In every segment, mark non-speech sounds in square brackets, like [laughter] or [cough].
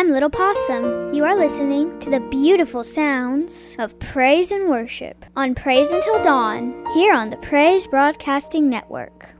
I'm Little Possum. You are listening to the beautiful sounds of praise and worship on Praise Until Dawn here on the Praise Broadcasting Network.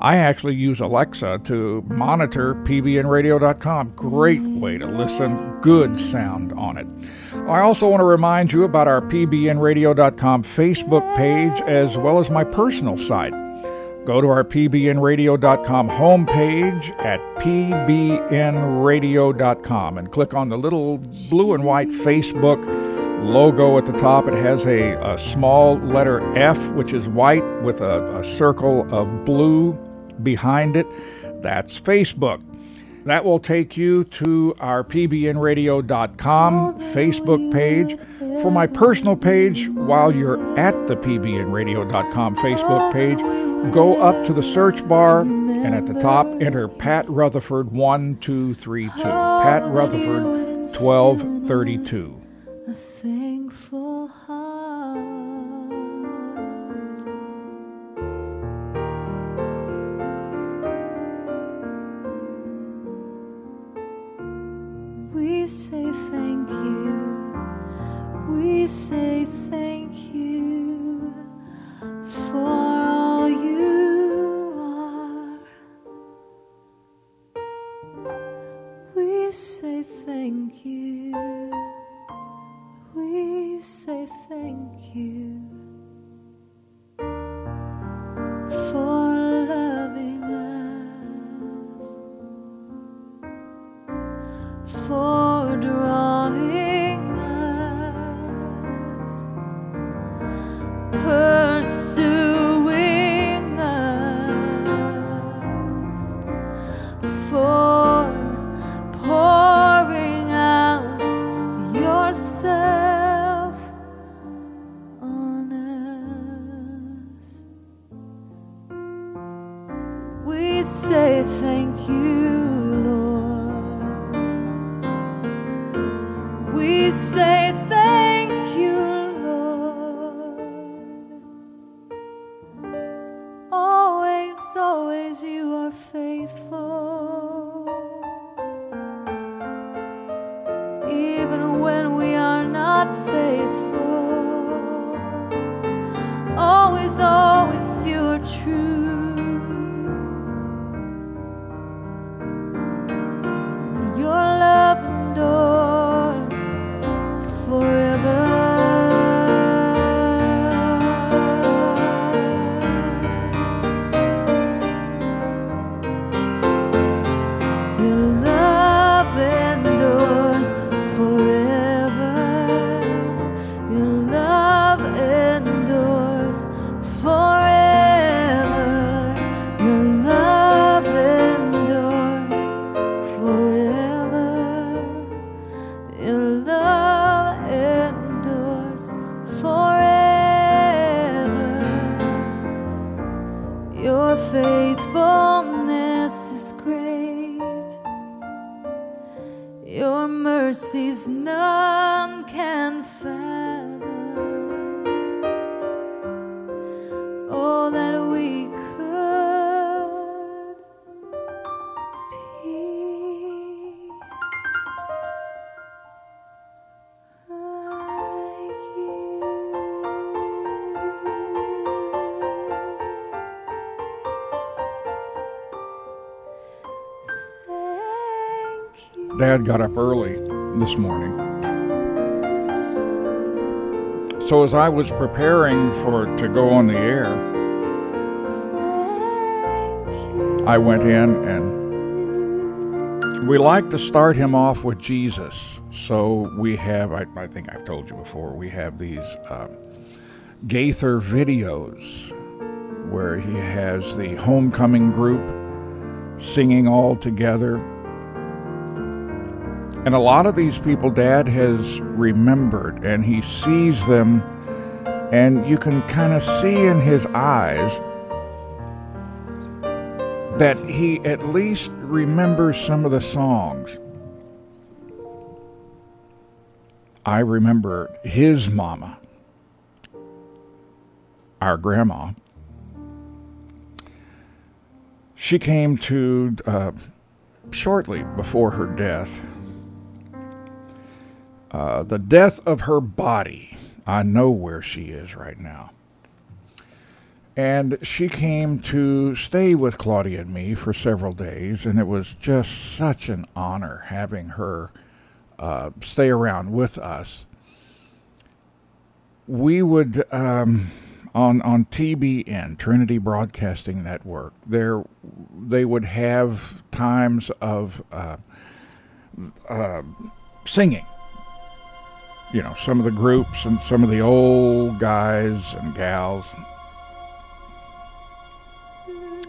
I actually use Alexa to monitor pbnradio.com. Great way to listen, good sound on it. I also want to remind you about our pbnradio.com Facebook page as well as my personal site. Go to our pbnradio.com homepage at pbnradio.com and click on the little blue and white Facebook logo at the top. It has a, a small letter F, which is white with a, a circle of blue behind it. That's Facebook. That will take you to our pbnradio.com Facebook page. For my personal page, while you're at the pbnradio.com Facebook page, go up to the search bar and at the top enter Pat Rutherford 1232. Pat Rutherford 1232. Say thank you for all you are. We say thank you. We say thank you Dad got up early this morning. So as I was preparing for to go on the air, I went in and we like to start him off with Jesus. So we have, I, I think I've told you before, we have these um, Gaither videos where he has the homecoming group singing all together. And a lot of these people Dad has remembered, and he sees them, and you can kind of see in his eyes that he at least remembers some of the songs. I remember his mama, our grandma. She came to uh, shortly before her death. Uh, the death of her body. I know where she is right now. And she came to stay with Claudia and me for several days, and it was just such an honor having her uh, stay around with us. We would um, on on TBN Trinity Broadcasting Network. There, they would have times of uh, uh, singing. You know, some of the groups and some of the old guys and gals.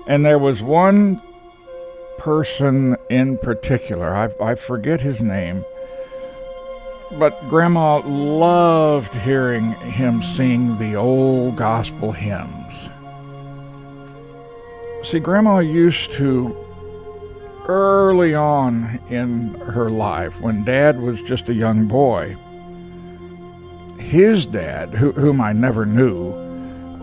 And there was one person in particular, I, I forget his name, but Grandma loved hearing him sing the old gospel hymns. See, Grandma used to, early on in her life, when Dad was just a young boy, his dad, who, whom I never knew,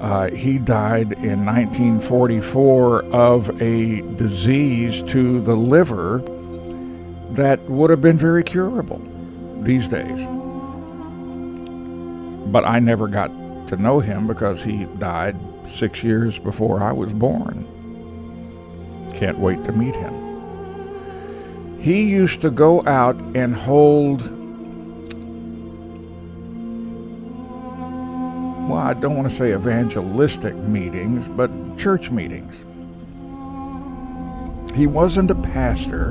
uh, he died in 1944 of a disease to the liver that would have been very curable these days. But I never got to know him because he died six years before I was born. Can't wait to meet him. He used to go out and hold well, I don't want to say evangelistic meetings, but church meetings. He wasn't a pastor,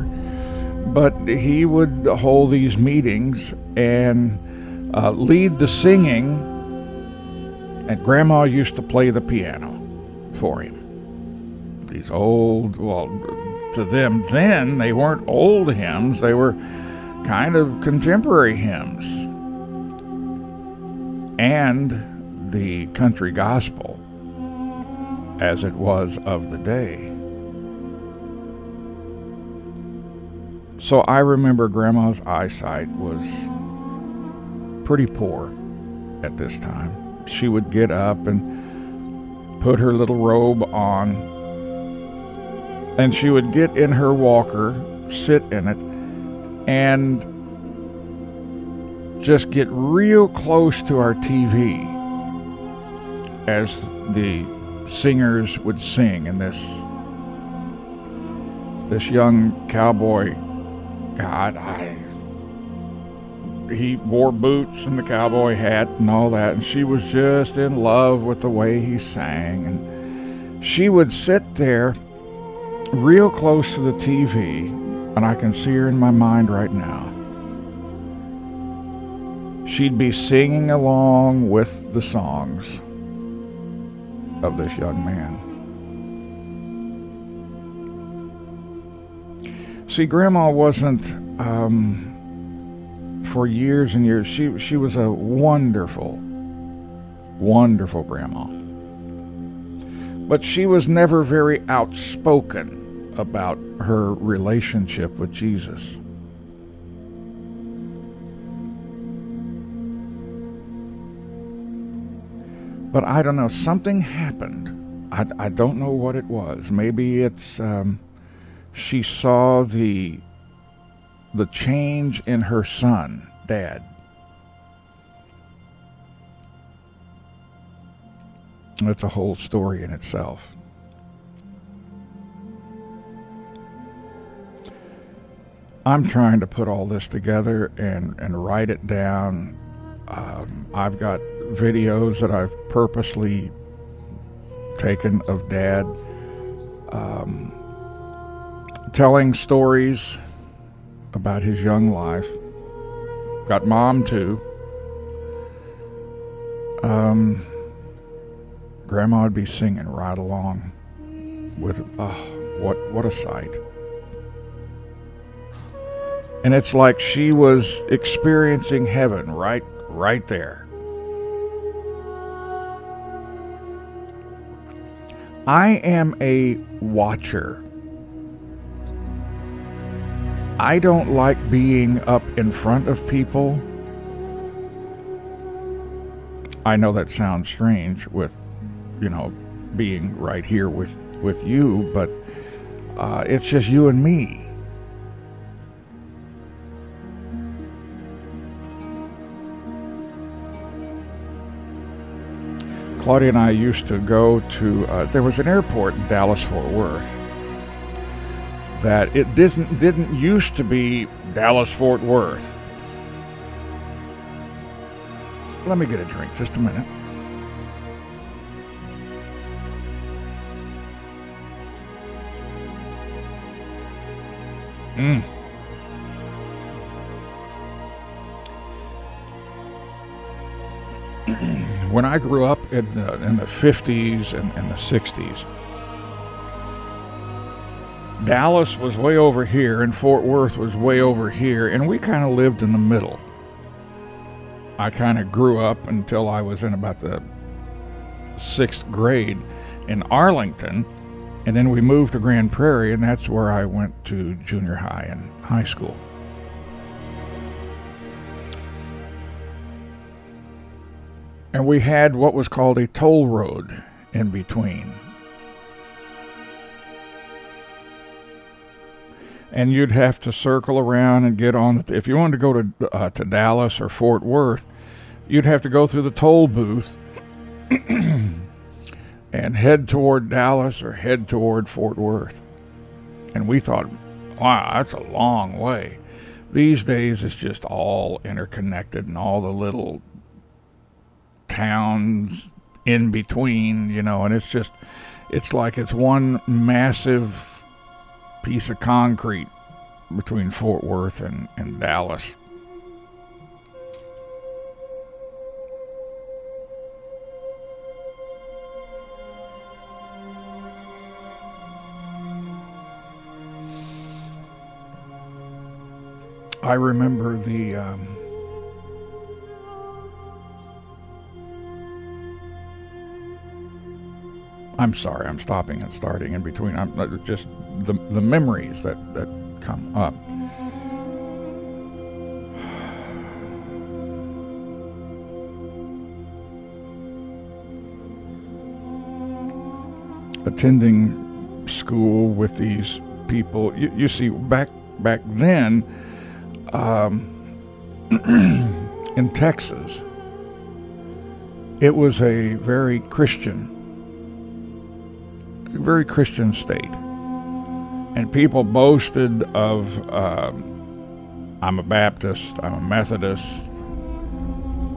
but he would hold these meetings and uh, lead the singing, and Grandma used to play the piano for him. These old, well, to them then, they weren't old hymns, they were kind of contemporary hymns. And the country gospel as it was of the day. So I remember Grandma's eyesight was pretty poor at this time. She would get up and put her little robe on, and she would get in her walker, sit in it, and just get real close to our TV as the singers would sing and this this young cowboy god i he wore boots and the cowboy hat and all that and she was just in love with the way he sang. And she would sit there real close to the tv and i can see her in my mind right now. She'd be singing along with the songs of this young man. See, Grandma wasn't um, for years and years. She she was a wonderful, wonderful grandma, but she was never very outspoken about her relationship with Jesus. But I don't know. Something happened. I, I don't know what it was. Maybe it's um, she saw the the change in her son, Dad. That's a whole story in itself. I'm trying to put all this together and, and write it down. Um, I've got videos that I've purposely taken of Dad um, telling stories about his young life. Got Mom too. Um, Grandma would be singing right along with, oh, what what a sight. And it's like she was experiencing heaven right right there. I am a watcher. I don't like being up in front of people. I know that sounds strange with, you know, being right here with with you, but uh, it's just you and me. Claudia and I used to go to, uh, there was an airport in Dallas Fort Worth that it didn't, didn't used to be Dallas Fort Worth. Let me get a drink just a minute. Mm. When I grew up in the, in the 50s and, and the 60s, Dallas was way over here and Fort Worth was way over here, and we kind of lived in the middle. I kind of grew up until I was in about the sixth grade in Arlington, and then we moved to Grand Prairie, and that's where I went to junior high and high school. And we had what was called a toll road in between. And you'd have to circle around and get on. If you wanted to go to uh, to Dallas or Fort Worth, you'd have to go through the toll booth [clears throat] and head toward Dallas or head toward Fort Worth. And we thought, wow, that's a long way. These days, it's just all interconnected and all the little towns in between, you know, and it's just, it's like it's one massive piece of concrete between Fort Worth and, and Dallas. I remember the um, I'm sorry, I'm stopping and starting in between. I'm uh, just the the memories that that come up. Attending school with these people, you, you see, back back then um, [clears throat] in Texas, it was a very Christian very Christian state. And people boasted of, uh, I'm a Baptist, I'm a Methodist.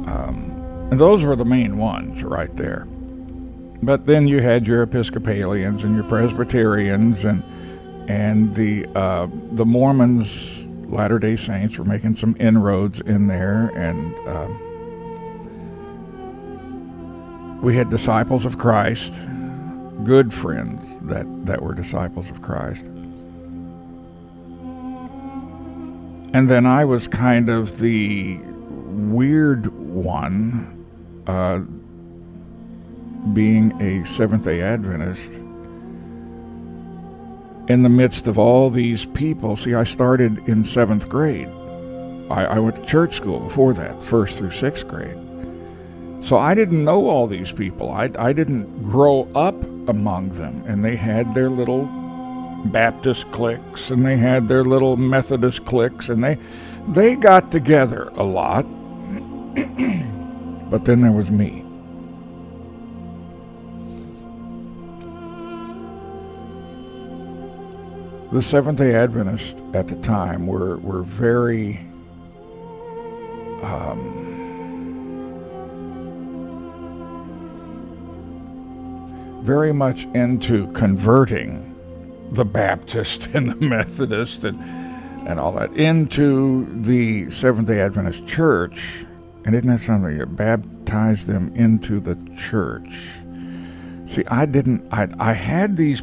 Um, and those were the main ones right there. But then you had your Episcopalians and your Presbyterians and and the uh, the Mormons, Latter Day Saints were making some inroads in there, and uh, we had disciples of Christ, good friends that, that were disciples of Christ. And then I was kind of the weird one, uh, being a Seventh day Adventist. In the midst of all these people, see, I started in seventh grade. I, I went to church school before that, first through sixth grade. So I didn't know all these people. I, I didn't grow up among them. And they had their little Baptist cliques and they had their little Methodist cliques and they they got together a lot. [clears throat] but then there was me. The Seventh day Adventists at the time were, were very um, very much into converting the Baptist [laughs] and the Methodist and, and all that into the Seventh day Adventist church. And isn't that something? You baptize them into the church. See, I didn't, I, I had these,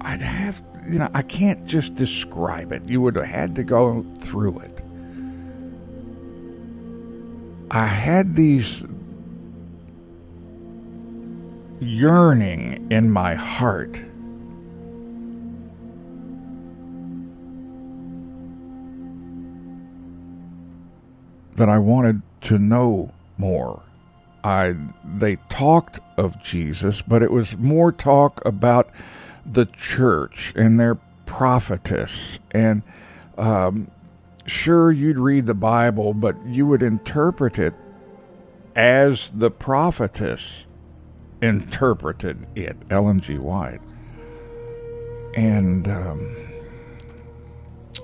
I'd have you know, I can't just describe it. You would have had to go through it. I had these yearning in my heart that I wanted to know more. I they talked of Jesus, but it was more talk about the church and their prophetess. And um, sure, you'd read the Bible, but you would interpret it as the prophetess interpreted it, Ellen G. White. And um,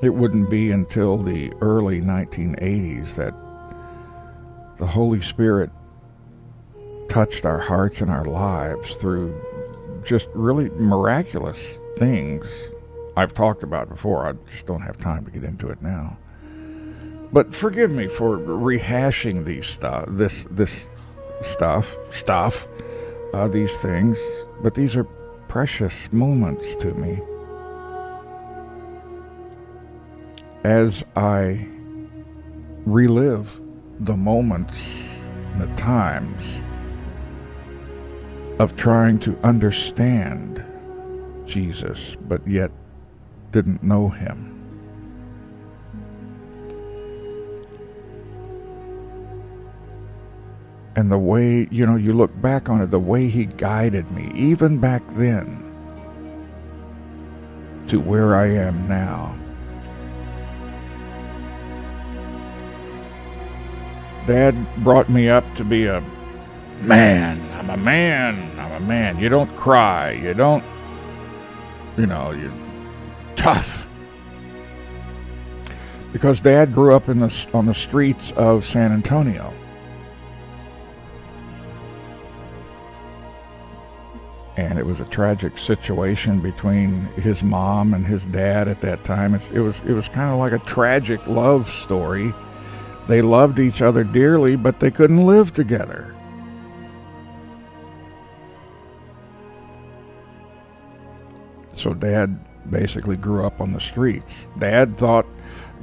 it wouldn't be until the early 1980s that the Holy Spirit touched our hearts and our lives through just really miraculous things I've talked about before. I just don't have time to get into it now. But forgive me for rehashing these stuff, this this stuff, stuff, uh, these things. But these are precious moments to me. As I relive the moments, the times of trying to understand Jesus, but yet didn't know him. And the way, you know, you look back on it, the way he guided me, even back then, to where I am now. Dad brought me up to be a man. I'm a man. I'm a man. You don't cry. You don't, you know, you're tough. Because Dad grew up in the, on the streets of San Antonio. And it was a tragic situation between his mom and his dad at that time. It's, it was it was kind of like a tragic love story. They loved each other dearly, but they couldn't live together. So dad basically grew up on the streets. Dad thought,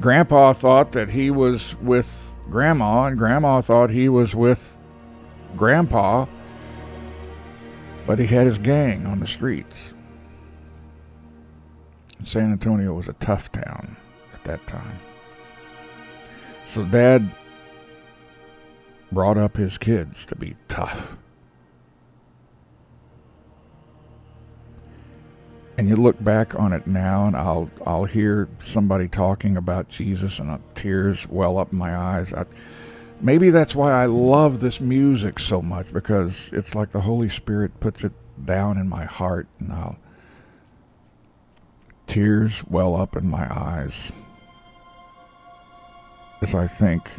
grandpa thought that he was with grandma, and grandma thought he was with grandpa, but he had his gang on the streets. San Antonio was a tough town at that time. So dad brought up his kids to be tough. and you look back on it now and I'll I'll hear somebody talking about Jesus and tears well up my eyes. I, maybe that's why I love this music so much because it's like the Holy Spirit puts it down in my heart and I'll tears well up in my eyes as I think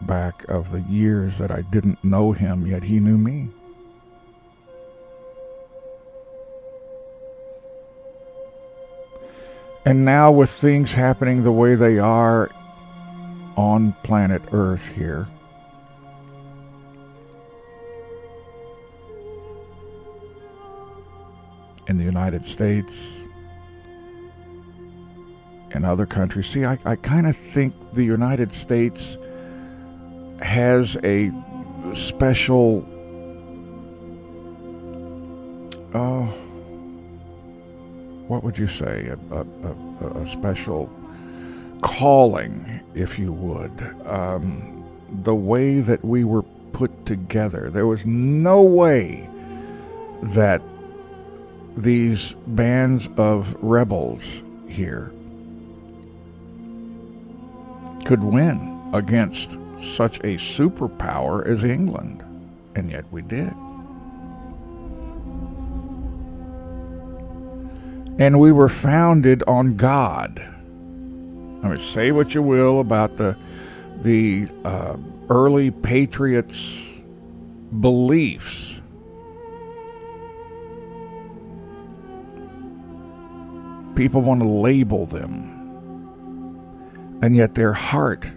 back of the years that I didn't know him yet he knew me. And now, with things happening the way they are on planet Earth here, in the United States, in other countries, see, I, I kind of think the United States has a special. Oh what would you say, a, a, a, a special calling, if you would. Um, the way that we were put together. There was no way that these bands of rebels here could win against such a superpower as England. And yet we did. And we were founded on God. I mean, say what you will about the the uh, early patriots' beliefs. People want to label them. And yet their heart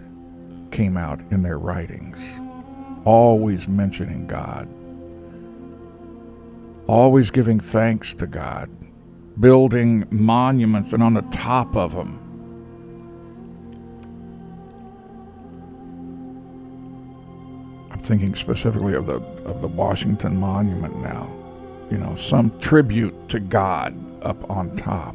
came out in their writings, always mentioning God, always giving thanks to God, building monuments, and on the top of them, thinking specifically of the of the Washington Monument now, you know, some tribute to God up on top.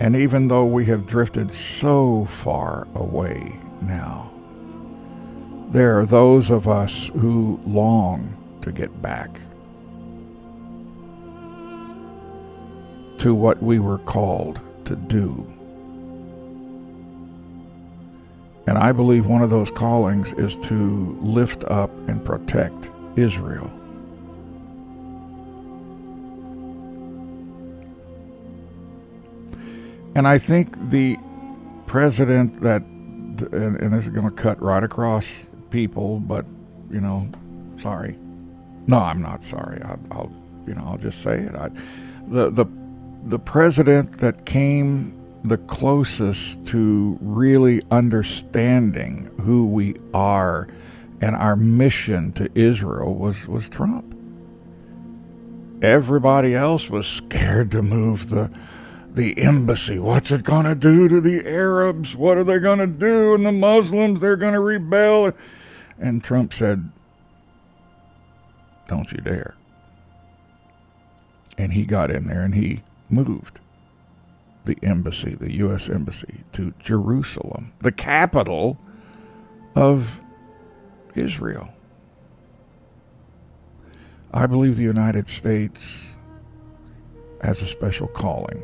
And even though we have drifted so far away now, there are those of us who long to get back to what we were called to do. And I believe one of those callings is to lift up and protect Israel. And I think the president that, and, and this is going to cut right across people, but, you know, sorry. No, I'm not sorry. I, will you know, I'll just say it. I, the, the, the president that came the closest to really understanding who we are and our mission to Israel was, was Trump. Everybody else was scared to move the the embassy. What's it going to do to the Arabs? What are they going to do? And the Muslims, they're going to rebel. And Trump said, Don't you dare. And he got in there and he moved the embassy, the U.S. embassy, to Jerusalem, the capital of Israel. I believe the United States has a special calling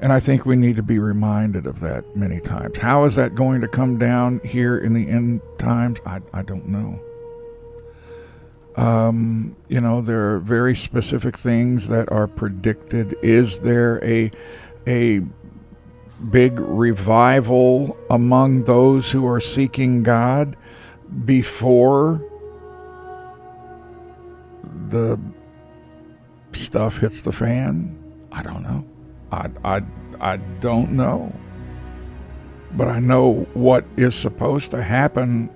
And I think we need to be reminded of that many times. How is that going to come down here in the end times? I, I don't know. Um, you know, there are very specific things that are predicted. Is there a a big revival among those who are seeking God before the stuff hits the fan? I don't know. I, I, I don't know. But I know what is supposed to happen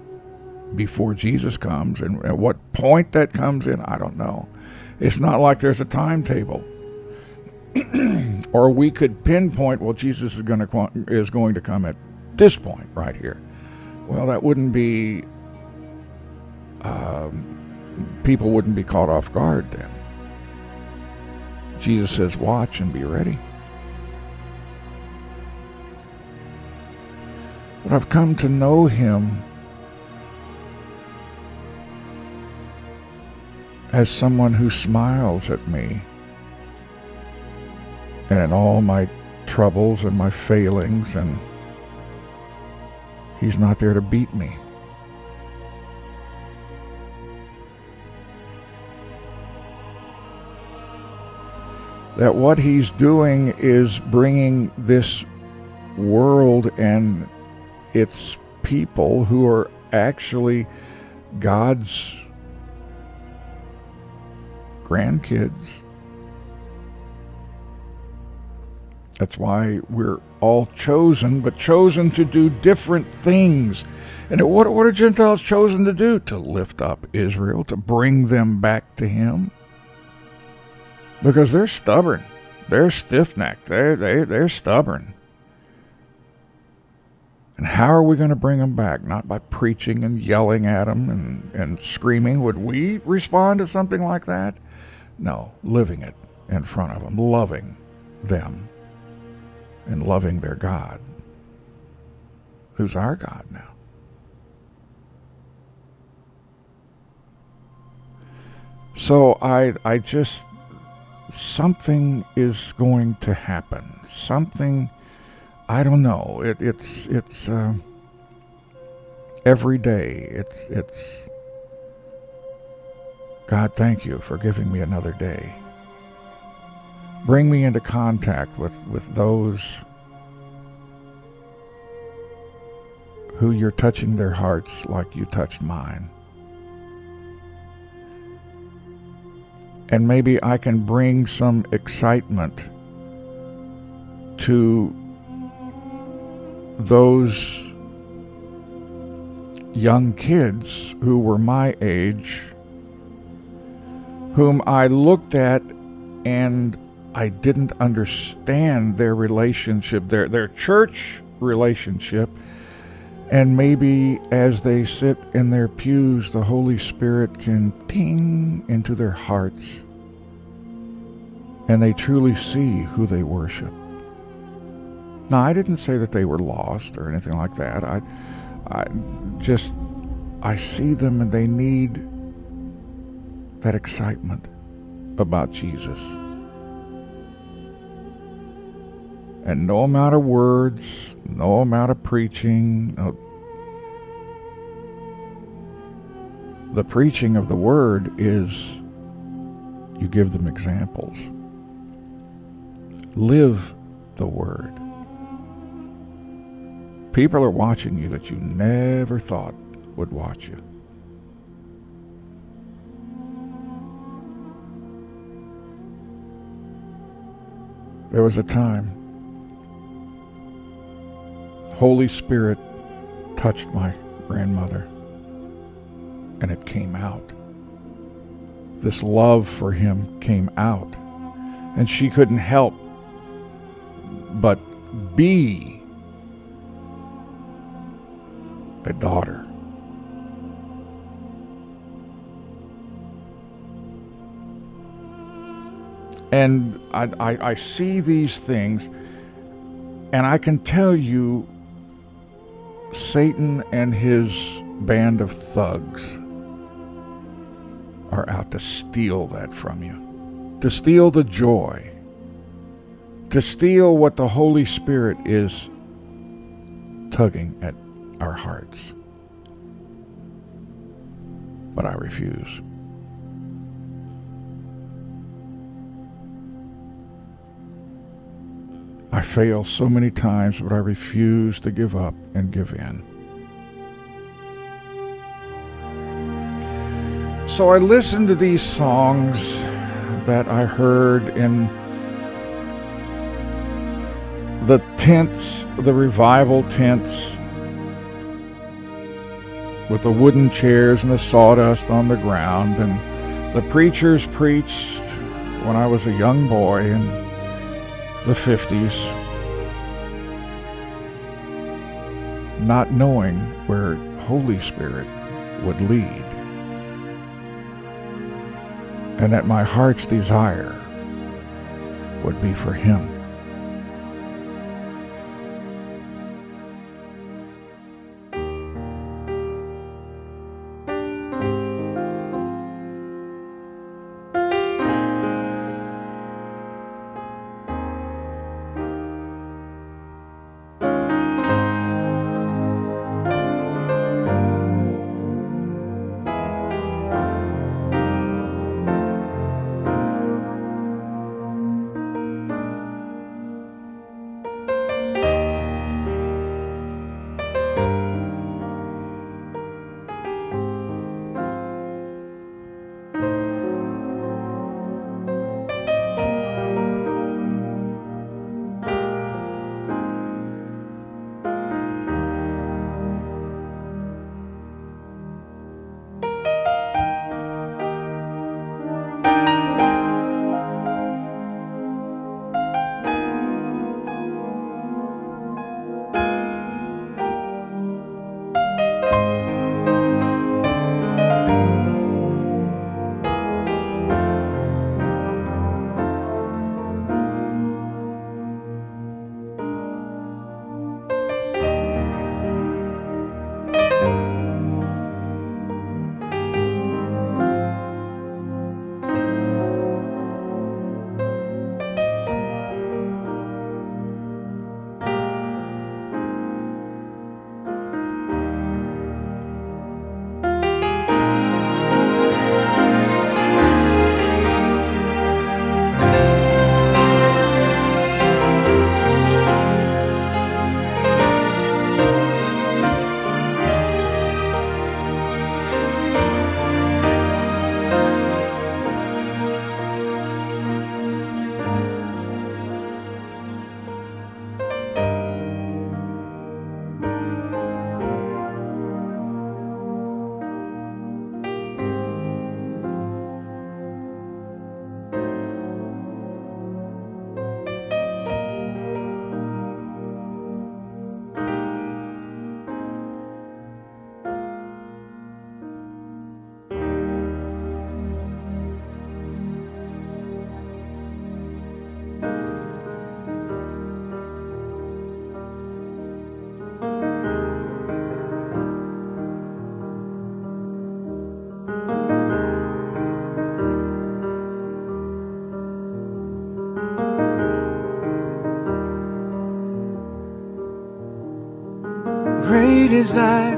before Jesus comes and at what point that comes in, I don't know. It's not like there's a timetable. [clears throat] or we could pinpoint, well, Jesus is going to is going to come at this point right here. Well, that wouldn't be. Um, people wouldn't be caught off guard then. Jesus says, "Watch and be ready." But I've come to know him as someone who smiles at me and in all my troubles and my failings, and he's not there to beat me. That what he's doing is bringing this world and it's people who are actually God's grandkids. That's why we're all chosen, but chosen to do different things. And what, what are Gentiles chosen to do? To lift up Israel, to bring them back to Him. Because they're stubborn. They're stiff necked. They're, they, they're stubborn. And how are we going to bring them back? Not by preaching and yelling at them and, and screaming. Would we respond to something like that? No, living it in front of them, loving them, and loving their God, who's our God now. So I I just something is going to happen. Something I don't know. It, it's it's uh, every day. It's it's God. Thank you for giving me another day. Bring me into contact with with those who you're touching their hearts like you touched mine. and maybe I can bring some excitement to those young kids who were my age, whom I looked at and I didn't understand their relationship, their, their church relationship. And maybe as they sit in their pews, the Holy Spirit can ting into their hearts and they truly see who they worship. Now, I didn't say that they were lost or anything like that. I, I just, I see them and they need that excitement about Jesus. And no amount of words, no amount of preaching, no, the preaching of the word is you give them examples. Live the word. People are watching you that you never thought would watch you. There was a time Holy Spirit touched my grandmother and it came out. This love for him came out. And she couldn't help but be a daughter. And I, I, I, see these things, and I can tell you Satan and his band of thugs are out to steal that from you, to steal the joy, to steal what the Holy Spirit is tugging at our hearts. But I refuse. I fail so many times, but I refuse to give up and give in. So I listened to these songs that I heard in the tents, the revival tents, with the wooden chairs and the sawdust on the ground. And the preachers preached when I was a young boy in the 50s, not knowing where Holy Spirit would lead and that my heart's desire would be for Him. sweet is thy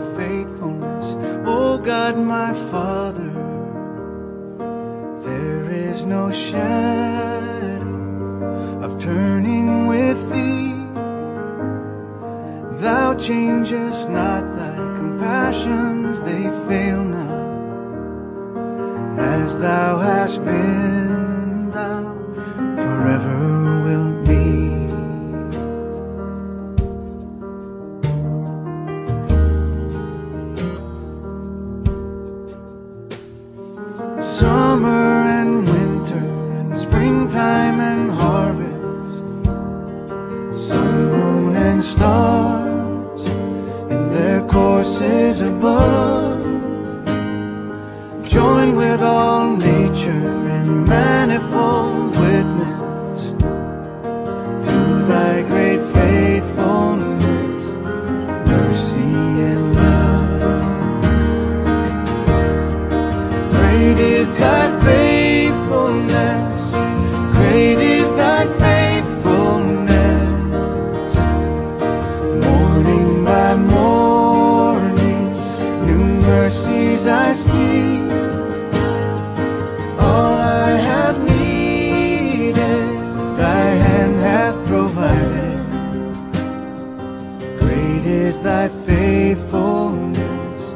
faithfulness,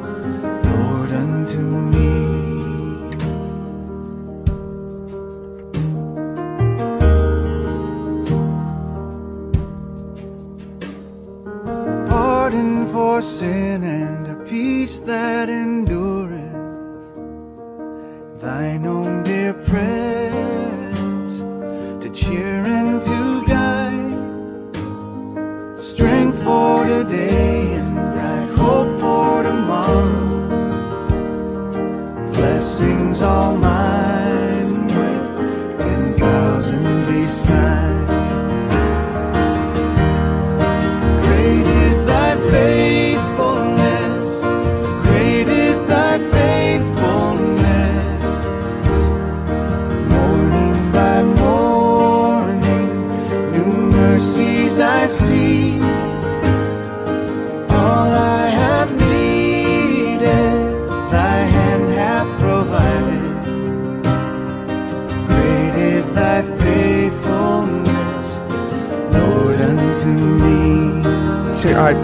Lord, unto me. Pardon for sin and a peace that endureth, thine own dear presence.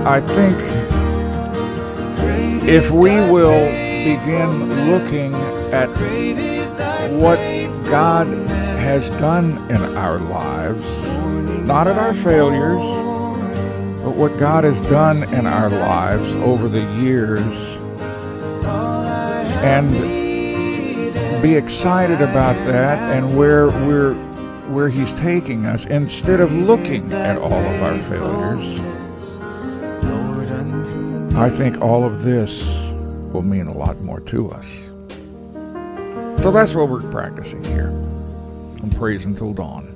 I think if we will begin looking at what God has done in our lives, not at our failures, but what God has done in our lives over the years, and be excited about that and where we're where he's taking us instead of looking at all of our failures I think all of this will mean a lot more to us. So that's what we're practicing here. I'm praising till dawn.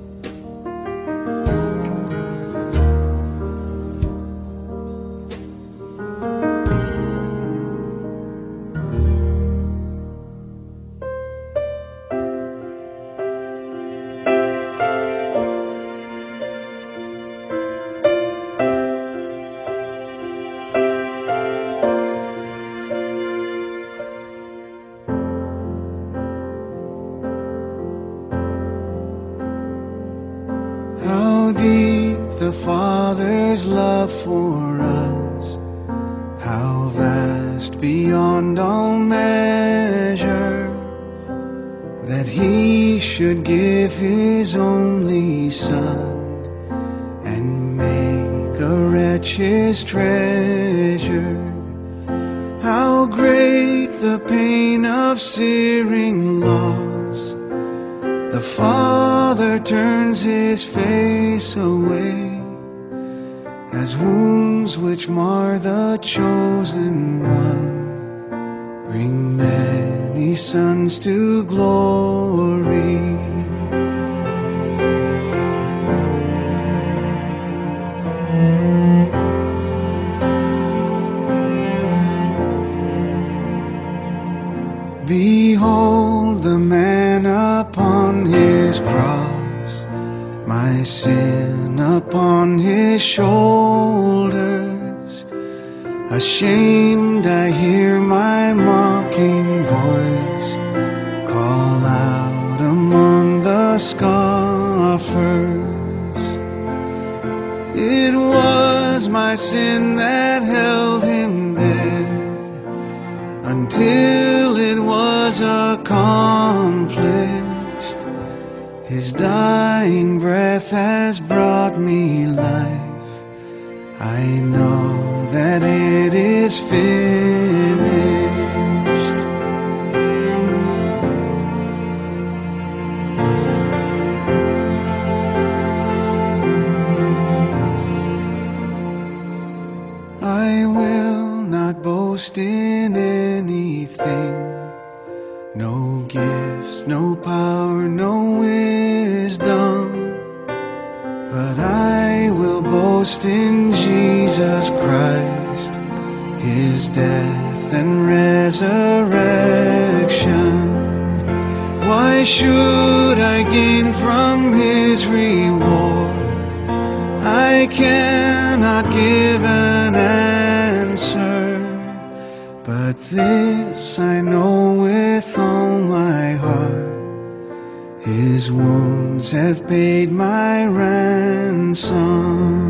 Accomplished. His dying breath has brought me life. I know that it is finished. Boast in Jesus Christ, His death and resurrection. Why should I gain from His reward? I cannot give an answer, but this I know with all my heart. His wounds have paid my ransom.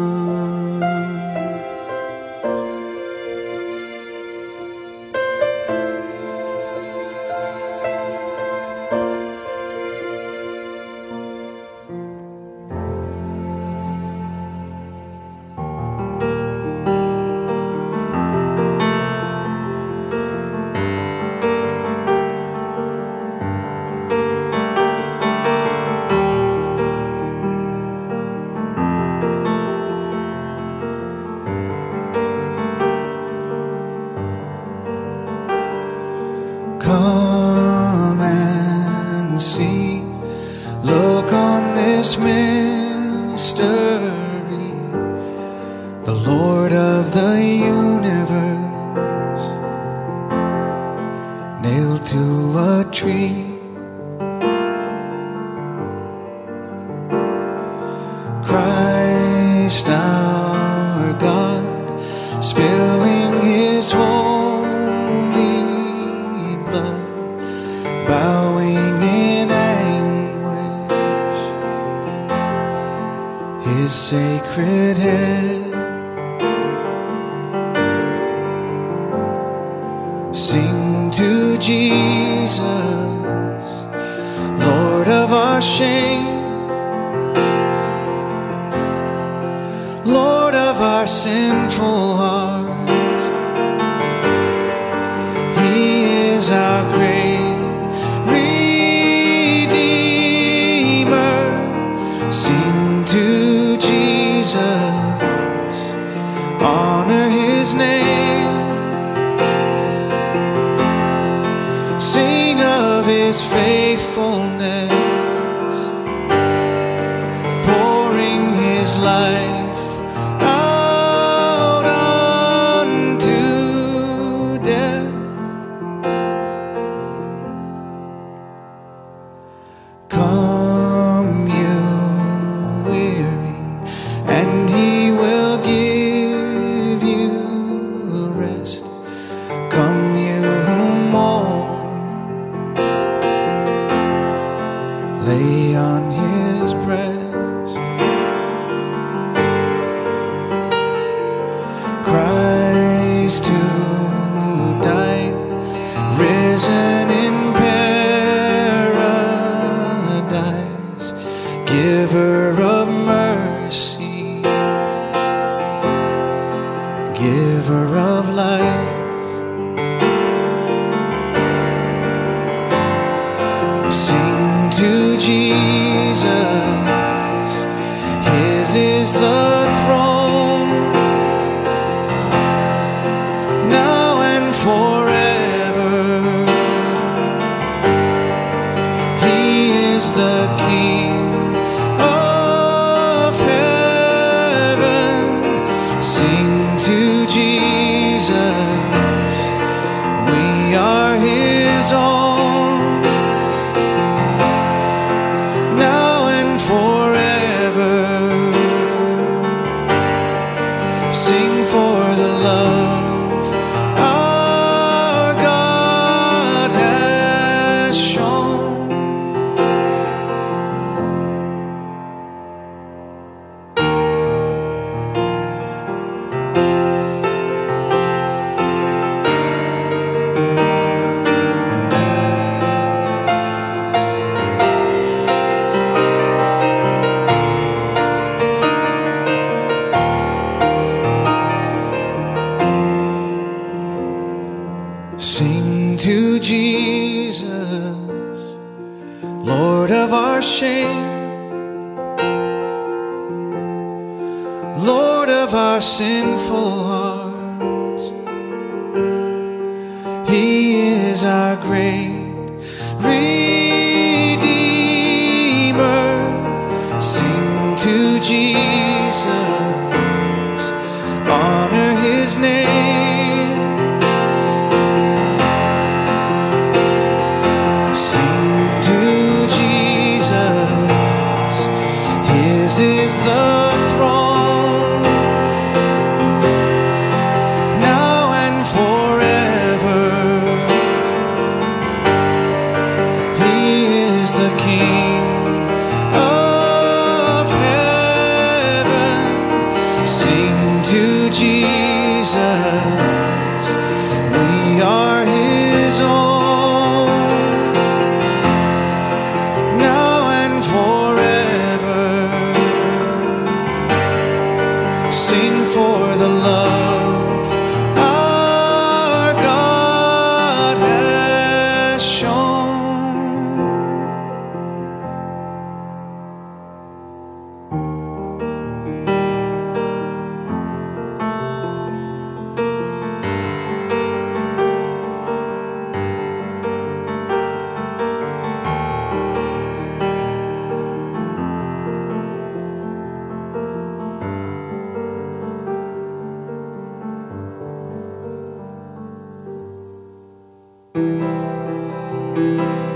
Eternal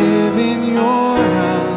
live in your house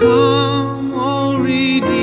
Come, O Redeemer,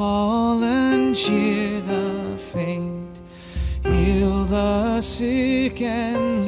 the fallen, cheer the faint. Heal the sick and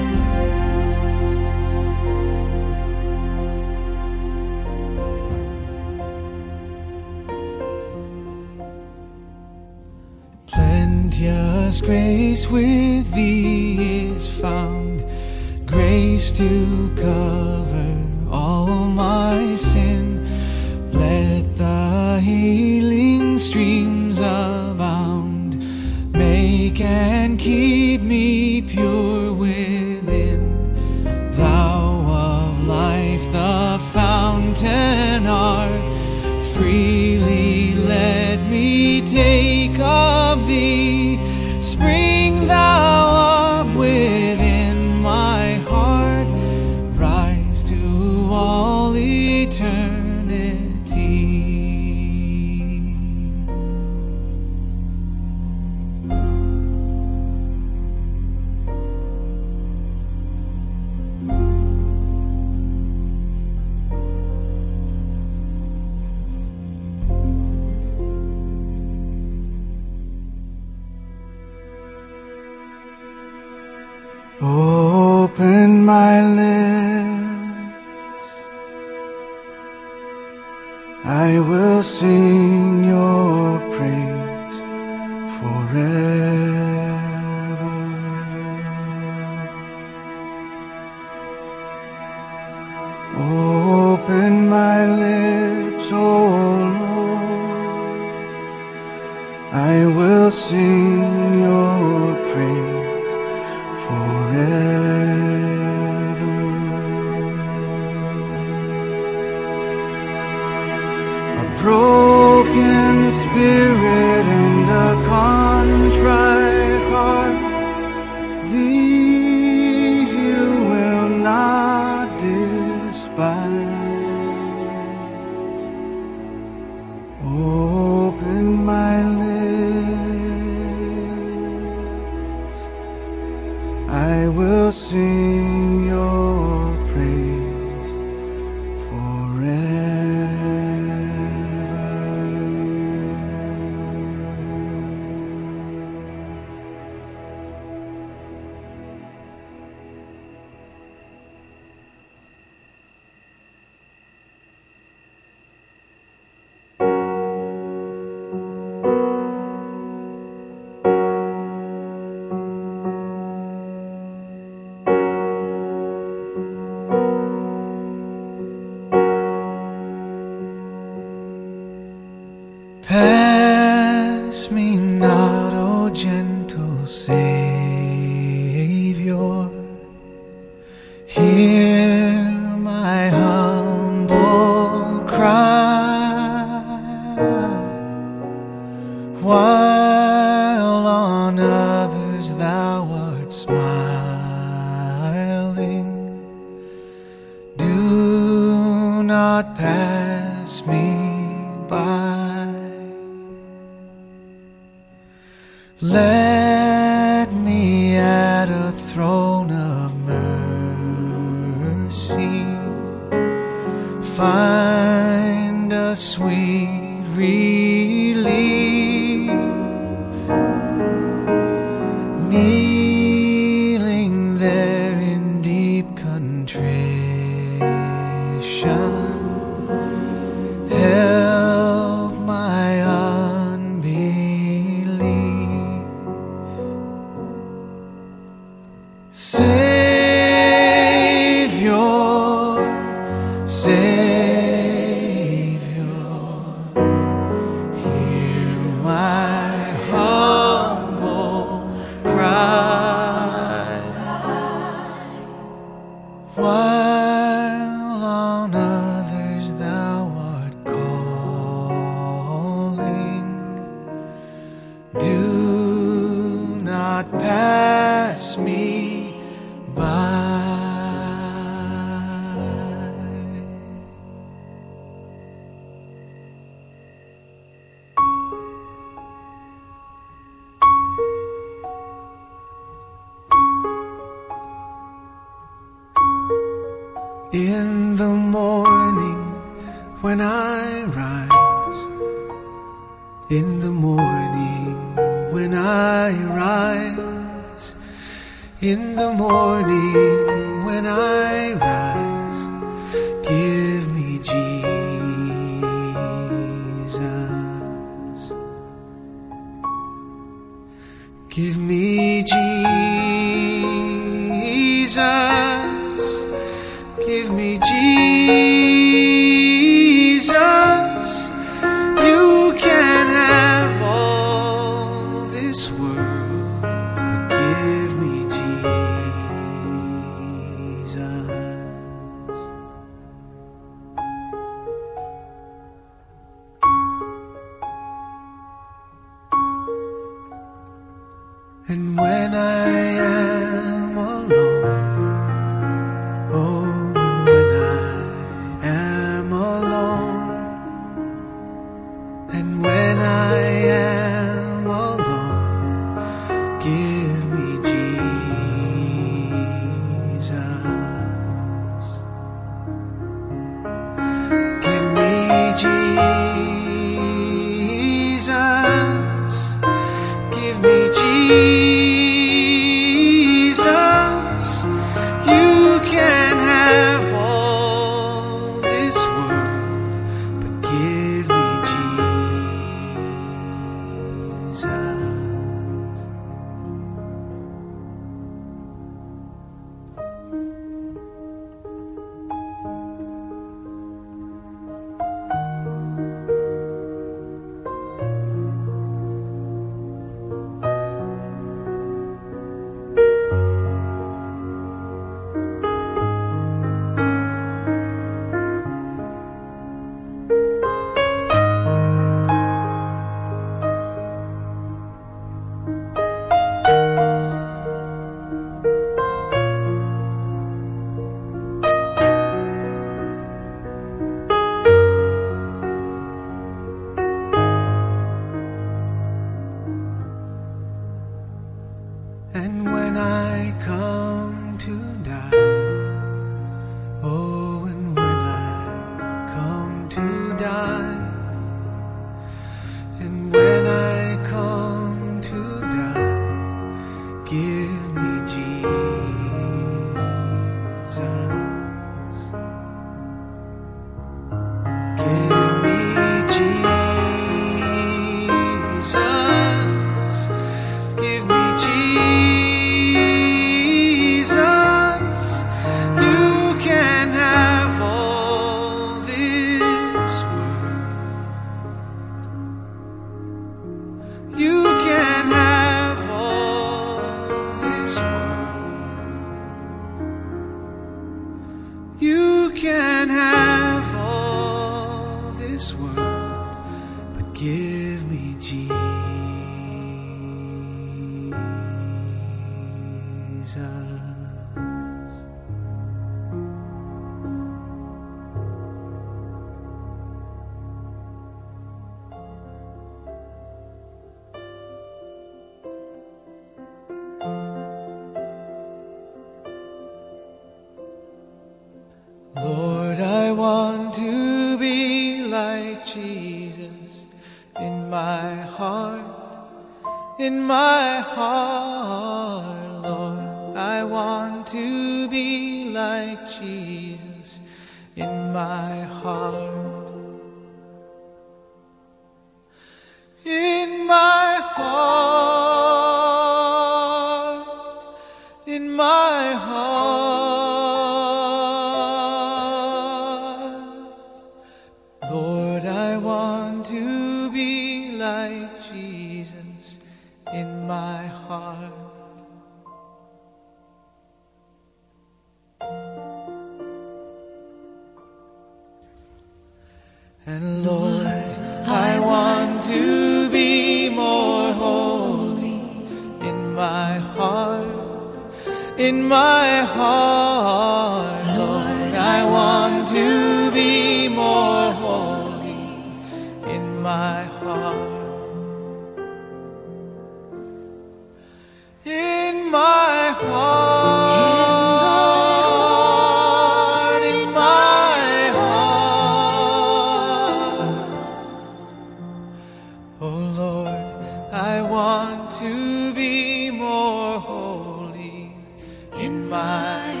in my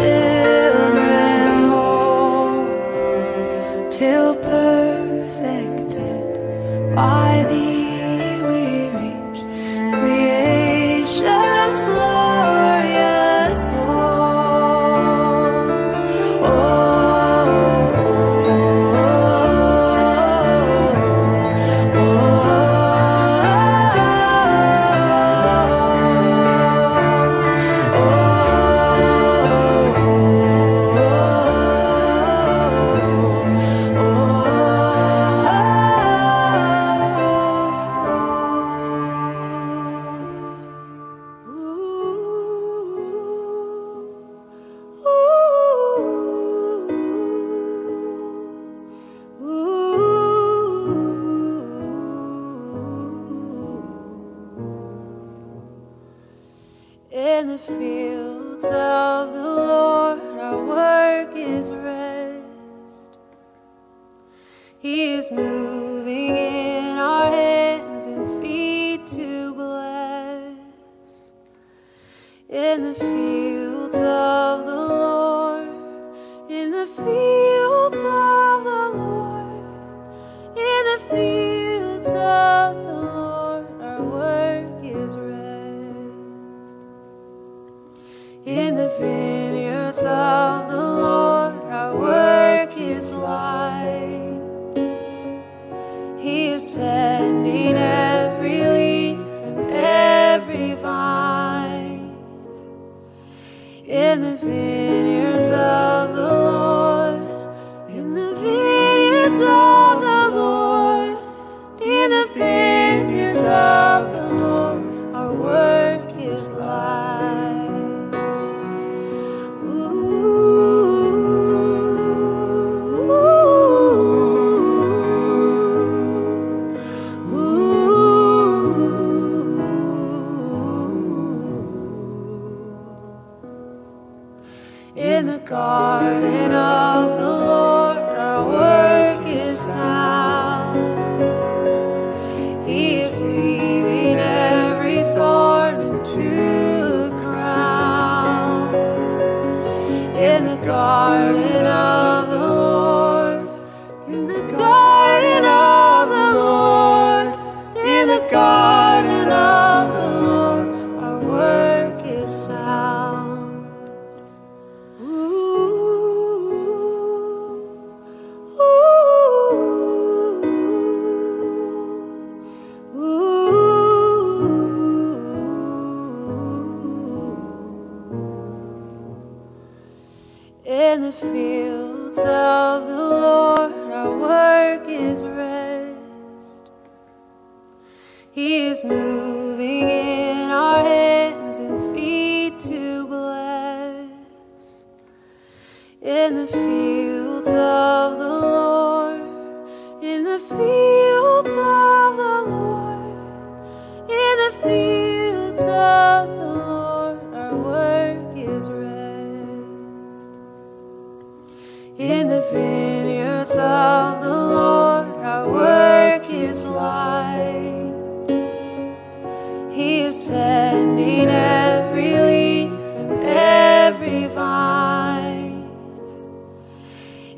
children whole, till perfected by thee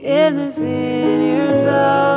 In the vineyards of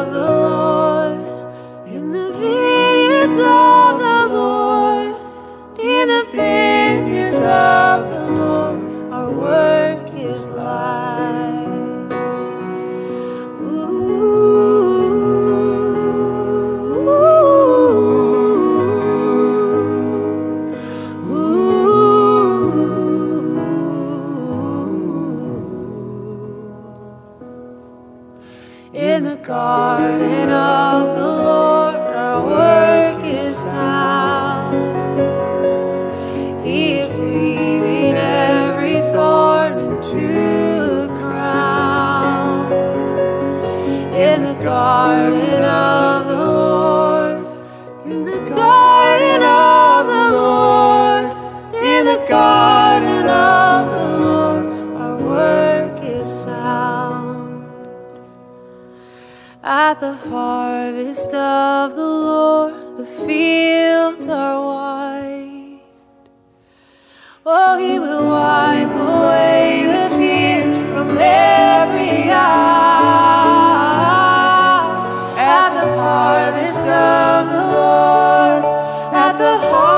at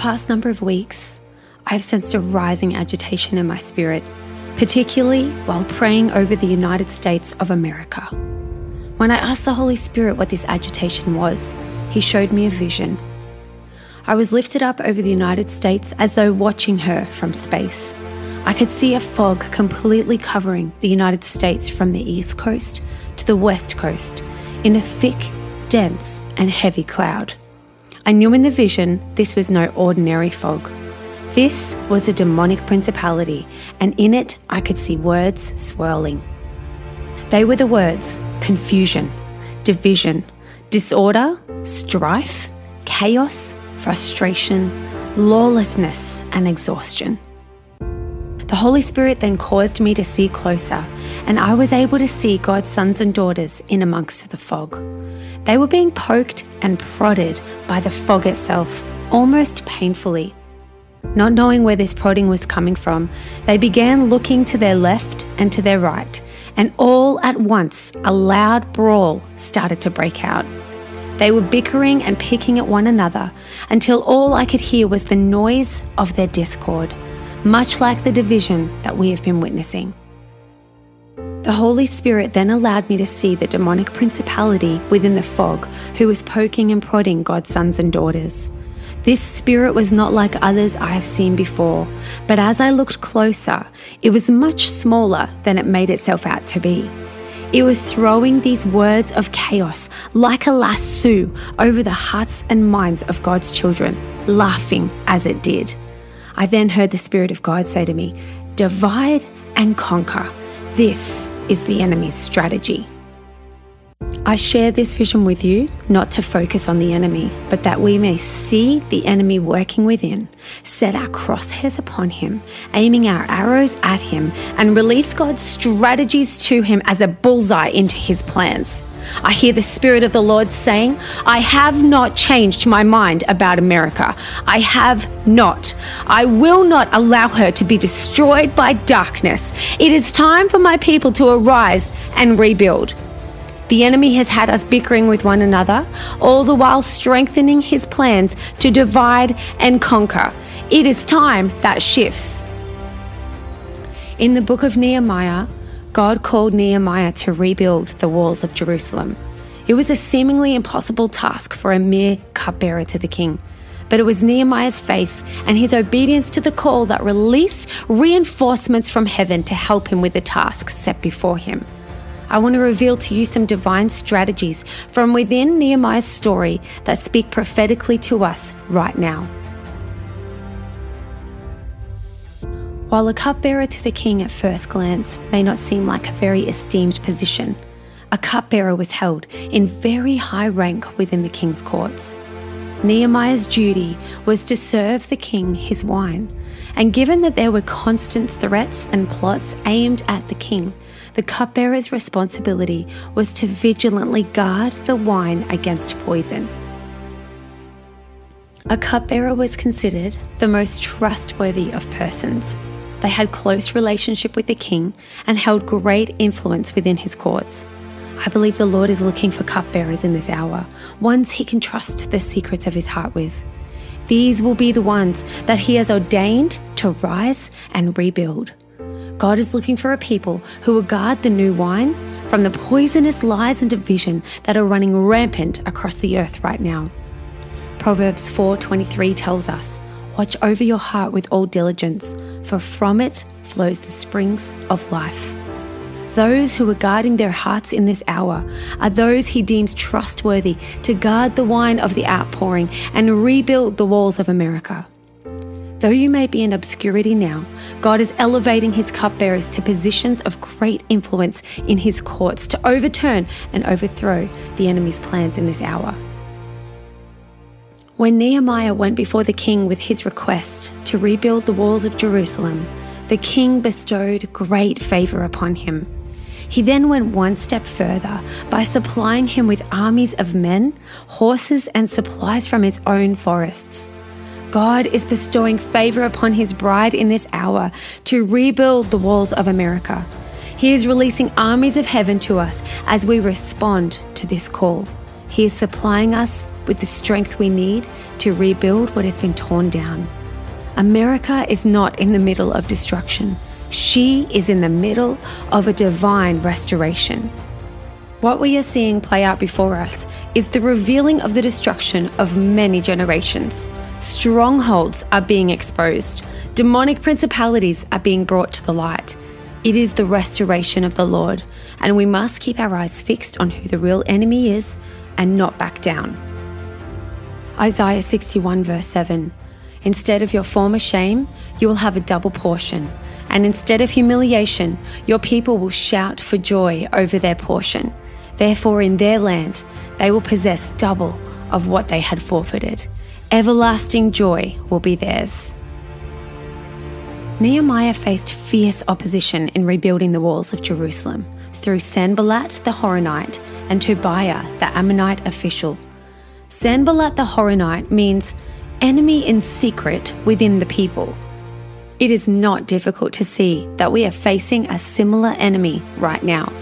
past number of weeks, I've sensed a rising agitation in my spirit, particularly while praying over the United States of America. When I asked the Holy Spirit what this agitation was, He showed me a vision. I was lifted up over the United States as though watching her from space. I could see a fog completely covering the United States from the east coast to the west coast in a thick, dense, and heavy cloud. I knew in the vision this was no ordinary fog. This was a demonic principality, and in it I could see words swirling. They were the words confusion, division, disorder, strife, chaos, frustration, lawlessness, and exhaustion. The Holy Spirit then caused me to see closer, and I was able to see God's sons and daughters in amongst the fog. They were being poked and prodded by the fog itself, almost painfully. Not knowing where this prodding was coming from, they began looking to their left and to their right, and all at once a loud brawl started to break out. They were bickering and picking at one another until all I could hear was the noise of their discord much like the division that we have been witnessing. The Holy Spirit then allowed me to see the demonic principality within the fog who was poking and prodding God's sons and daughters. This spirit was not like others I have seen before, but as I looked closer, it was much smaller than it made itself out to be. It was throwing these words of chaos like a lasso over the hearts and minds of God's children, laughing as it did. I then heard the Spirit of God say to me, Divide and conquer. This is the enemy's strategy. I share this vision with you not to focus on the enemy, but that we may see the enemy working within, set our crosshairs upon him, aiming our arrows at him, and release God's strategies to him as a bullseye into his plans. I hear the Spirit of the Lord saying, I have not changed my mind about America. I have not. I will not allow her to be destroyed by darkness. It is time for my people to arise and rebuild. The enemy has had us bickering with one another, all the while strengthening his plans to divide and conquer. It is time that shifts. In the book of Nehemiah, God called Nehemiah to rebuild the walls of Jerusalem. It was a seemingly impossible task for a mere cupbearer to the king. But it was Nehemiah's faith and his obedience to the call that released reinforcements from heaven to help him with the task set before him. I want to reveal to you some divine strategies from within Nehemiah's story that speak prophetically to us right now. While a cupbearer to the king at first glance may not seem like a very esteemed position, a cupbearer was held in very high rank within the king's courts. Nehemiah's duty was to serve the king his wine, and given that there were constant threats and plots aimed at the king, the cupbearer's responsibility was to vigilantly guard the wine against poison. A cupbearer was considered the most trustworthy of persons they had close relationship with the king and held great influence within his courts. I believe the Lord is looking for cupbearers in this hour, ones he can trust the secrets of his heart with. These will be the ones that he has ordained to rise and rebuild. God is looking for a people who will guard the new wine from the poisonous lies and division that are running rampant across the earth right now. Proverbs 4:23 tells us, Watch over your heart with all diligence, for from it flows the springs of life. Those who are guarding their hearts in this hour are those he deems trustworthy to guard the wine of the outpouring and rebuild the walls of America. Though you may be in obscurity now, God is elevating his cupbearers to positions of great influence in his courts to overturn and overthrow the enemy's plans in this hour. When Nehemiah went before the king with his request to rebuild the walls of Jerusalem, the king bestowed great favour upon him. He then went one step further by supplying him with armies of men, horses, and supplies from his own forests. God is bestowing favour upon his bride in this hour to rebuild the walls of America. He is releasing armies of heaven to us as we respond to this call. He is supplying us with the strength we need to rebuild what has been torn down. America is not in the middle of destruction, she is in the middle of a divine restoration. What we are seeing play out before us is the revealing of the destruction of many generations. Strongholds are being exposed, demonic principalities are being brought to the light. It is the restoration of the Lord, and we must keep our eyes fixed on who the real enemy is and not back down. Isaiah 61, verse 7 Instead of your former shame, you will have a double portion, and instead of humiliation, your people will shout for joy over their portion. Therefore, in their land, they will possess double of what they had forfeited. Everlasting joy will be theirs. Nehemiah faced fierce opposition in rebuilding the walls of Jerusalem through Sanballat the Horonite and Tobiah the Ammonite official. Sanballat the Horonite means enemy in secret within the people. It is not difficult to see that we are facing a similar enemy right now,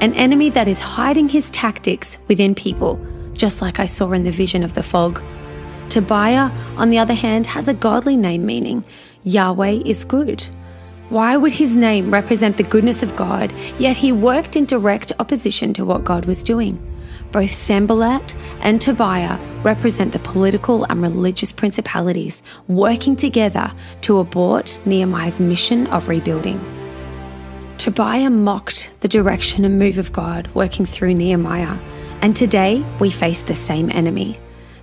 an enemy that is hiding his tactics within people, just like I saw in the vision of the fog. Tobiah, on the other hand, has a godly name meaning Yahweh is good. Why would his name represent the goodness of God, yet he worked in direct opposition to what God was doing? Both Sanballat and Tobiah represent the political and religious principalities working together to abort Nehemiah's mission of rebuilding. Tobiah mocked the direction and move of God working through Nehemiah, and today we face the same enemy.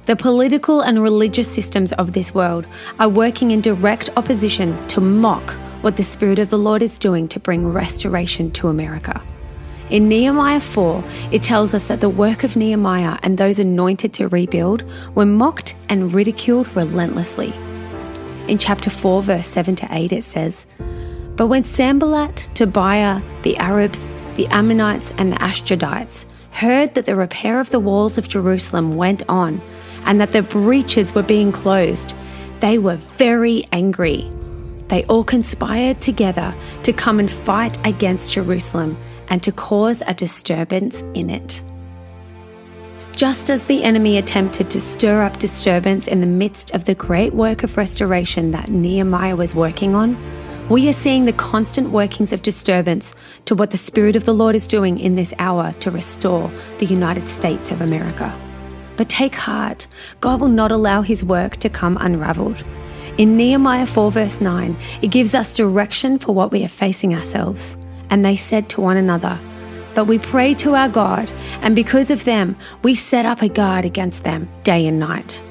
The political and religious systems of this world are working in direct opposition to mock what the Spirit of the Lord is doing to bring restoration to America. In Nehemiah 4, it tells us that the work of Nehemiah and those anointed to rebuild were mocked and ridiculed relentlessly. In chapter 4, verse 7 to 8, it says, But when Sanballat, Tobiah, the Arabs, the Ammonites, and the Ashdodites heard that the repair of the walls of Jerusalem went on, and that the breaches were being closed, they were very angry. They all conspired together to come and fight against Jerusalem and to cause a disturbance in it. Just as the enemy attempted to stir up disturbance in the midst of the great work of restoration that Nehemiah was working on, we are seeing the constant workings of disturbance to what the Spirit of the Lord is doing in this hour to restore the United States of America. But take heart, God will not allow his work to come unraveled. In Nehemiah 4, verse 9, it gives us direction for what we are facing ourselves. And they said to one another, But we pray to our God, and because of them, we set up a guard against them day and night.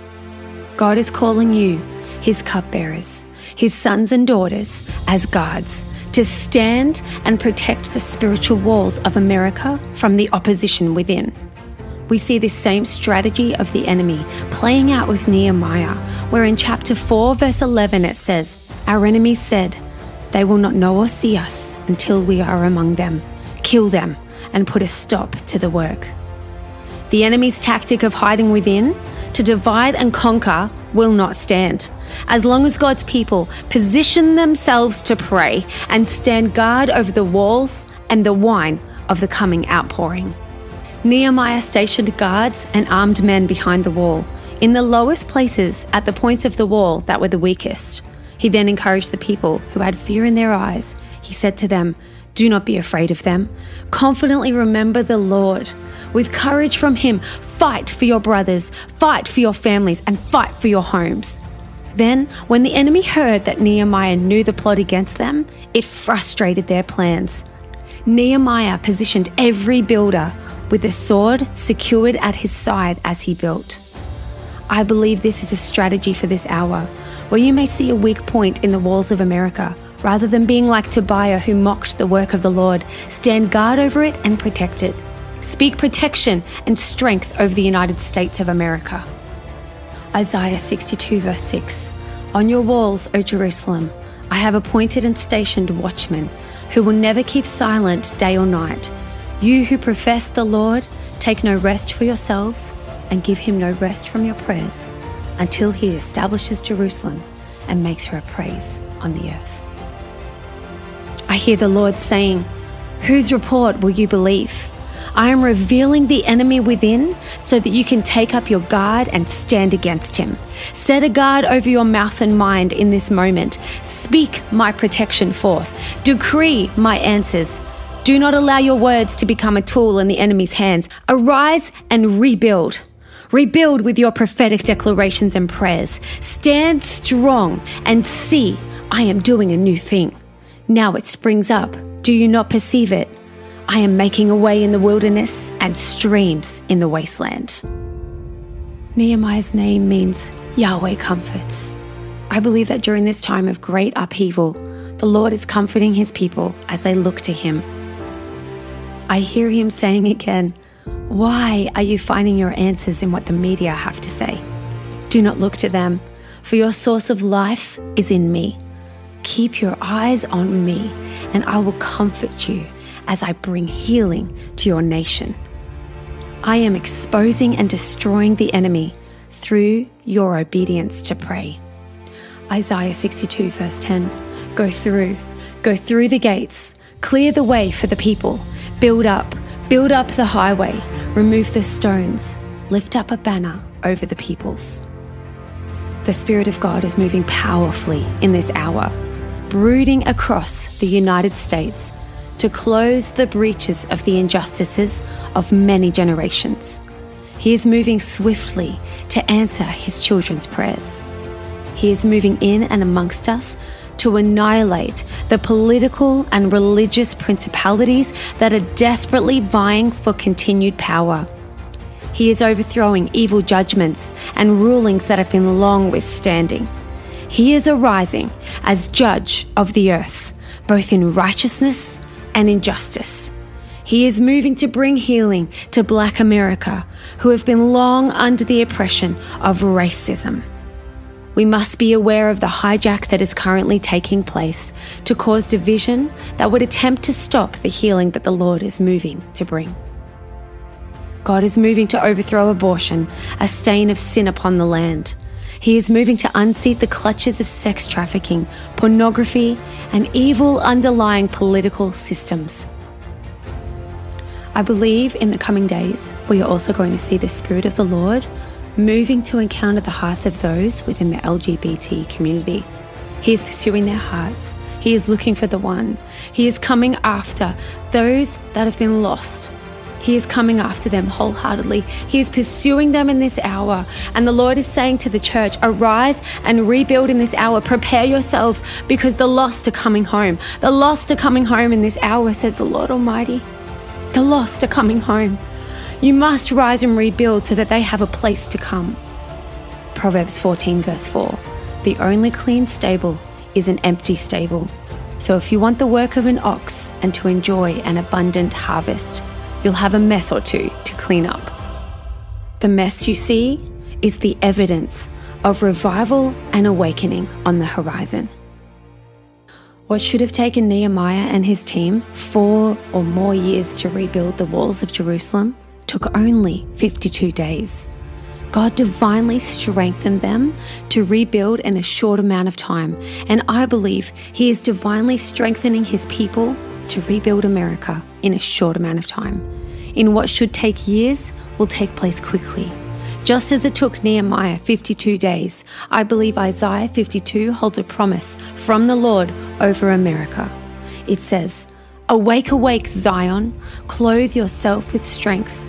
God is calling you, his cupbearers, his sons and daughters, as guards to stand and protect the spiritual walls of America from the opposition within we see this same strategy of the enemy playing out with Nehemiah, where in chapter 4, verse 11, it says, Our enemies said, They will not know or see us until we are among them. Kill them and put a stop to the work. The enemy's tactic of hiding within to divide and conquer will not stand. As long as God's people position themselves to pray and stand guard over the walls and the wine of the coming outpouring. Nehemiah stationed guards and armed men behind the wall, in the lowest places at the points of the wall that were the weakest. He then encouraged the people who had fear in their eyes. He said to them, Do not be afraid of them. Confidently remember the Lord. With courage from Him, fight for your brothers, fight for your families, and fight for your homes. Then, when the enemy heard that Nehemiah knew the plot against them, it frustrated their plans. Nehemiah positioned every builder with a sword secured at his side as he built. I believe this is a strategy for this hour, where you may see a weak point in the walls of America. Rather than being like Tobiah, who mocked the work of the Lord, stand guard over it and protect it. Speak protection and strength over the United States of America. Isaiah 62, verse 6 On your walls, O Jerusalem, I have appointed and stationed watchmen who will never keep silent day or night you who profess the Lord, take no rest for yourselves and give him no rest from your prayers until he establishes Jerusalem and makes her a praise on the earth. I hear the Lord saying, Whose report will you believe? I am revealing the enemy within so that you can take up your guard and stand against him. Set a guard over your mouth and mind in this moment. Speak my protection forth. Decree my answers. Do not allow your words to become a tool in the enemy's hands. Arise and rebuild. Rebuild with your prophetic declarations and prayers. Stand strong and see I am doing a new thing. Now it springs up. Do you not perceive it? I am making a way in the wilderness and streams in the wasteland. Nehemiah's name means Yahweh comforts. I believe that during this time of great upheaval, the Lord is comforting his people as they look to him. I hear him saying again, Why are you finding your answers in what the media have to say? Do not look to them, for your source of life is in me. Keep your eyes on me, and I will comfort you as I bring healing to your nation. I am exposing and destroying the enemy through your obedience to pray. Isaiah 62, verse 10 Go through, go through the gates, clear the way for the people, build up, build up the highway, remove the stones, lift up a banner over the peoples. The Spirit of God is moving powerfully in this hour, brooding across the United States to close the breaches of the injustices of many generations. He is moving swiftly to answer his children's prayers. He is moving in and amongst us to annihilate the political and religious principalities that are desperately vying for continued power. He is overthrowing evil judgments and rulings that have been long withstanding. He is arising as judge of the earth, both in righteousness and in justice. He is moving to bring healing to Black America, who have been long under the oppression of racism. We must be aware of the hijack that is currently taking place to cause division that would attempt to stop the healing that the Lord is moving to bring. God is moving to overthrow abortion, a stain of sin upon the land. He is moving to unseat the clutches of sex trafficking, pornography, and evil underlying political systems. I believe in the coming days, we are also going to see the Spirit of the Lord moving to encounter the hearts of those within the LGBT community. He is pursuing their hearts. He is looking for the one. He is coming after those that have been lost he is coming after them wholeheartedly. He is pursuing them in this hour. And the Lord is saying to the church, Arise and rebuild in this hour. Prepare yourselves because the lost are coming home. The lost are coming home in this hour, says the Lord Almighty. The lost are coming home. You must rise and rebuild so that they have a place to come. Proverbs 14, verse 4 The only clean stable is an empty stable. So if you want the work of an ox and to enjoy an abundant harvest, you'll have a mess or two to clean up. The mess you see is the evidence of revival and awakening on the horizon. What should have taken Nehemiah and his team four or more years to rebuild the walls of Jerusalem took only 52 days. God divinely strengthened them to rebuild in a short amount of time, and I believe He is divinely strengthening His people to rebuild America in a short amount of time. In what should take years will take place quickly. Just as it took Nehemiah 52 days, I believe Isaiah 52 holds a promise from the Lord over America. It says, Awake, awake, Zion, clothe yourself with strength,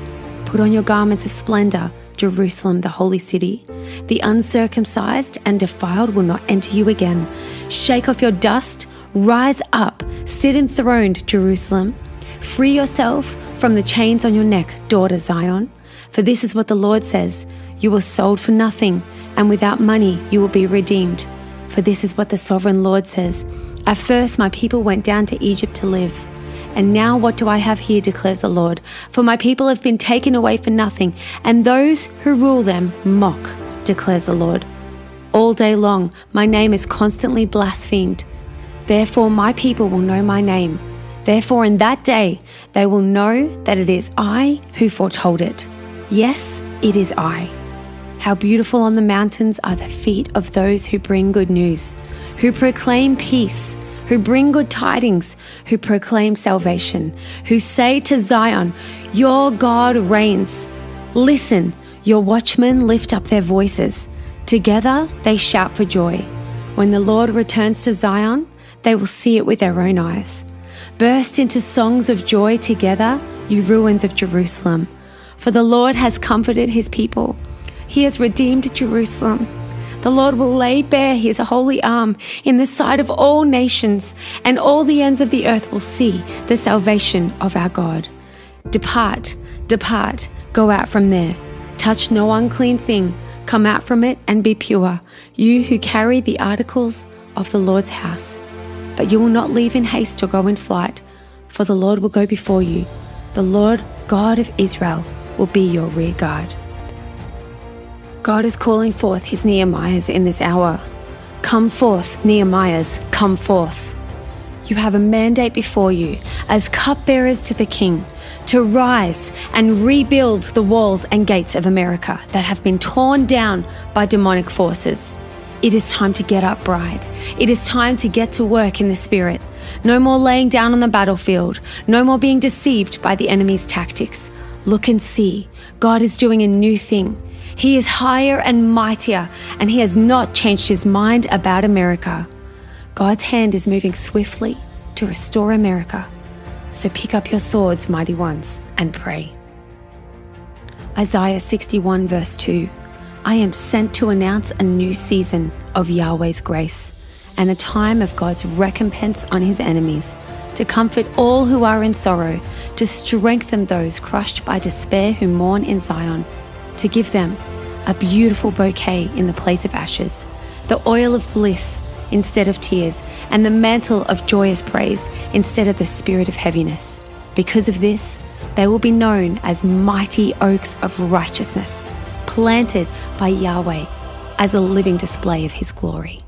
put on your garments of splendor. Jerusalem, the holy city. The uncircumcised and defiled will not enter you again. Shake off your dust, rise up, sit enthroned, Jerusalem. Free yourself from the chains on your neck, daughter Zion. For this is what the Lord says You were sold for nothing, and without money you will be redeemed. For this is what the sovereign Lord says At first my people went down to Egypt to live. And now what do I have here, declares the Lord? For my people have been taken away for nothing, and those who rule them mock, declares the Lord. All day long my name is constantly blasphemed. Therefore my people will know my name Therefore, in that day, they will know that it is I who foretold it. Yes, it is I. How beautiful on the mountains are the feet of those who bring good news, who proclaim peace, who bring good tidings, who proclaim salvation, who say to Zion, Your God reigns. Listen, your watchmen lift up their voices. Together they shout for joy. When the Lord returns to Zion, they will see it with their own eyes. Burst into songs of joy together, you ruins of Jerusalem. For the Lord has comforted his people. He has redeemed Jerusalem. The Lord will lay bare his holy arm in the sight of all nations, and all the ends of the earth will see the salvation of our God. Depart, depart, go out from there. Touch no unclean thing, come out from it and be pure, you who carry the articles of the Lord's house. But you will not leave in haste or go in flight, for the Lord will go before you. The Lord God of Israel will be your rear guard. God is calling forth his Nehemiahs in this hour. Come forth, Nehemiahs, come forth. You have a mandate before you as cupbearers to the king to rise and rebuild the walls and gates of America that have been torn down by demonic forces. It is time to get up, bride. It is time to get to work in the spirit. No more laying down on the battlefield. No more being deceived by the enemy's tactics. Look and see. God is doing a new thing. He is higher and mightier, and He has not changed His mind about America. God's hand is moving swiftly to restore America. So pick up your swords, mighty ones, and pray. Isaiah 61, verse 2 I am sent to announce a new season of Yahweh's grace and a time of God's recompense on his enemies, to comfort all who are in sorrow, to strengthen those crushed by despair who mourn in Zion to give them a beautiful bouquet in the place of ashes, the oil of bliss instead of tears, and the mantle of joyous praise instead of the spirit of heaviness. Because of this, they will be known as mighty oaks of righteousness, planted by Yahweh as a living display of his glory.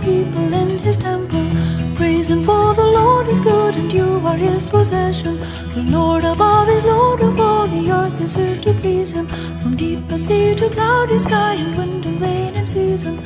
people in his temple, praising for the Lord is good and you are his possession. The Lord above is Lord of all the earth is here to please him, from deep sea to cloudy sky and wind and rain and season.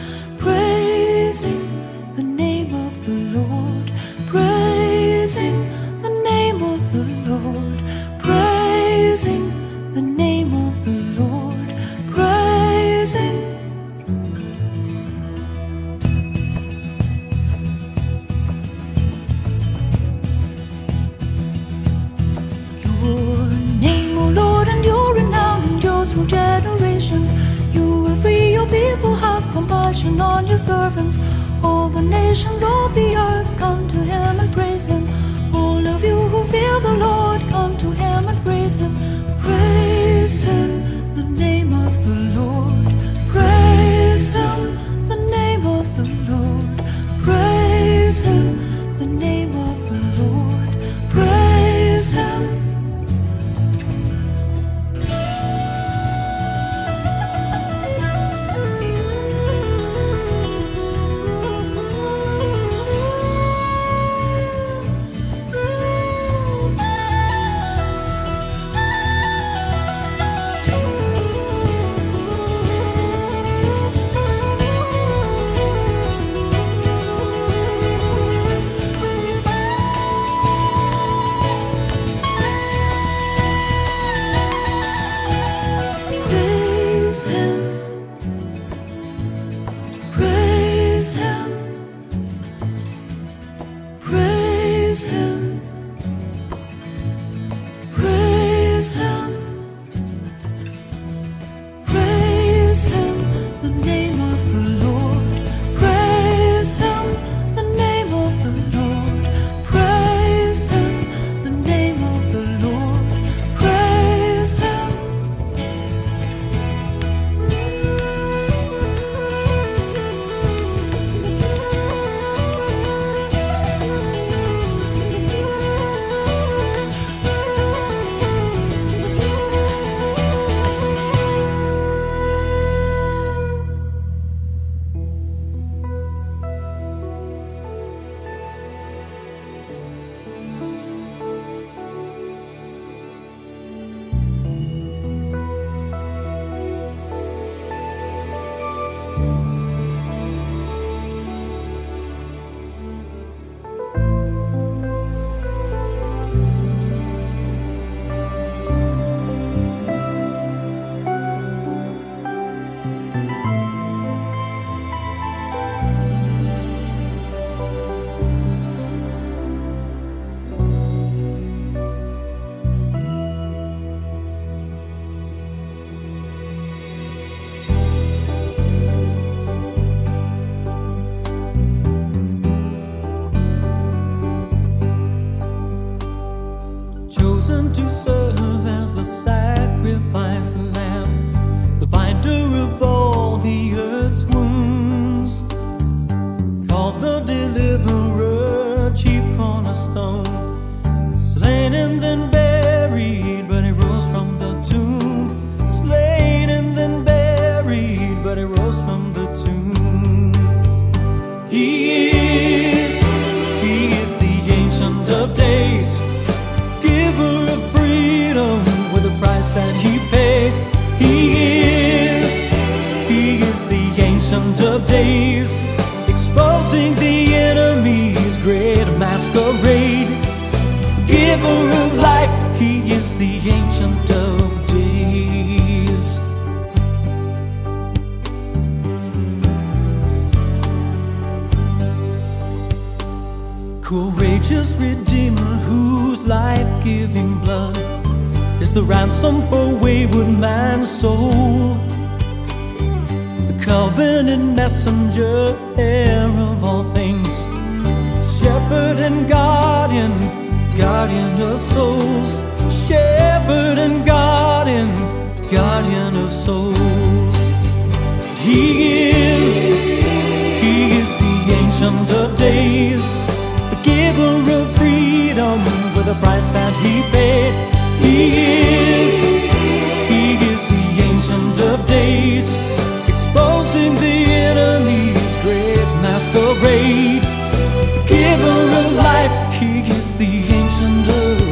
Of days, exposing the enemy's great masquerade. The giver of life, he is the ancient of days. Courageous Redeemer whose life giving blood is the ransom for wayward man's soul. Covenant messenger, heir of all things, shepherd and guardian, guardian of souls, shepherd and guardian, guardian of souls. He is, he is the ancient of days, the giver of freedom for the price that he paid. He is, exposing the enemy's great masquerade. The giver of life, he is the ancient of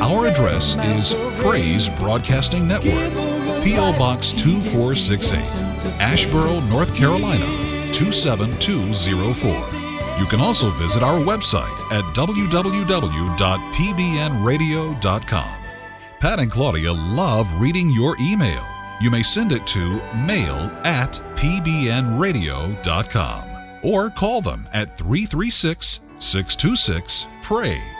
Our address is Praise Broadcasting Network, P.O. Box 2468, Asheboro, North Carolina 27204. You can also visit our website at www.pbnradio.com. Pat and Claudia love reading your email. You may send it to mail at pbnradio.com or call them at 336 626 PRAY.